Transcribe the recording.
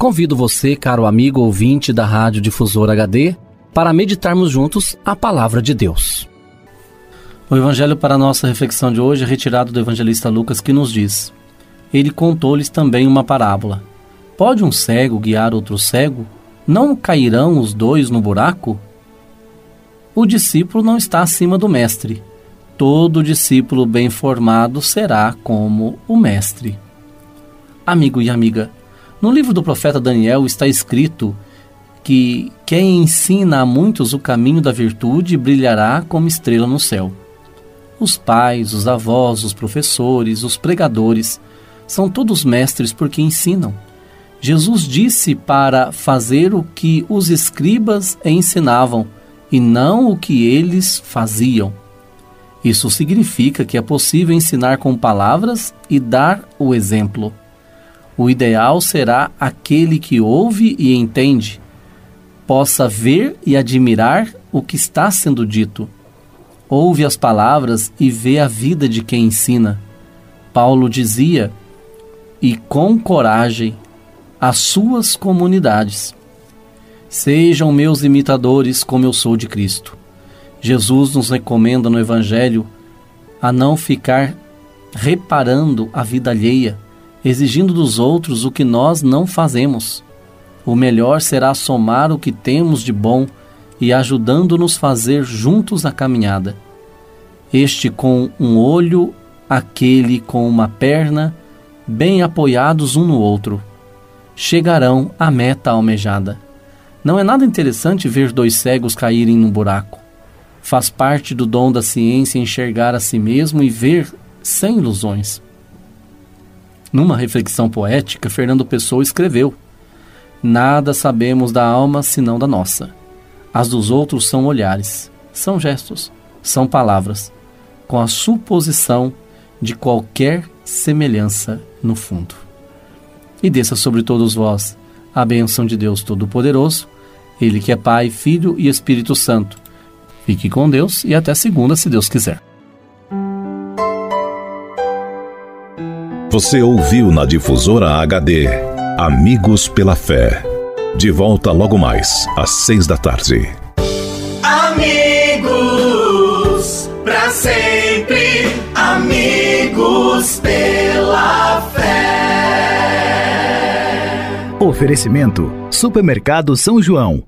Convido você, caro amigo ouvinte da Rádio Difusor HD, para meditarmos juntos a palavra de Deus. O evangelho para nossa reflexão de hoje é retirado do evangelista Lucas, que nos diz: Ele contou-lhes também uma parábola. Pode um cego guiar outro cego? Não cairão os dois no buraco? O discípulo não está acima do mestre. Todo discípulo bem formado será como o mestre. Amigo e amiga, no livro do profeta Daniel está escrito que quem ensina a muitos o caminho da virtude brilhará como estrela no céu. Os pais, os avós, os professores, os pregadores são todos mestres porque ensinam. Jesus disse para fazer o que os escribas ensinavam e não o que eles faziam. Isso significa que é possível ensinar com palavras e dar o exemplo. O ideal será aquele que ouve e entende, possa ver e admirar o que está sendo dito. Ouve as palavras e vê a vida de quem ensina. Paulo dizia, e com coragem, as suas comunidades. Sejam meus imitadores como eu sou de Cristo. Jesus nos recomenda no Evangelho a não ficar reparando a vida alheia exigindo dos outros o que nós não fazemos. O melhor será somar o que temos de bom e ajudando-nos fazer juntos a caminhada. Este com um olho, aquele com uma perna, bem apoiados um no outro. Chegarão à meta almejada. Não é nada interessante ver dois cegos caírem num buraco. Faz parte do dom da ciência enxergar a si mesmo e ver sem ilusões. Numa reflexão poética, Fernando Pessoa escreveu: Nada sabemos da alma senão da nossa. As dos outros são olhares, são gestos, são palavras, com a suposição de qualquer semelhança no fundo. E desça sobre todos vós a bênção de Deus Todo-Poderoso, Ele que é Pai, Filho e Espírito Santo. Fique com Deus e até segunda, se Deus quiser. Você ouviu na Difusora HD Amigos pela Fé. De volta logo mais, às seis da tarde. Amigos, para sempre, amigos pela fé. Oferecimento: Supermercado São João.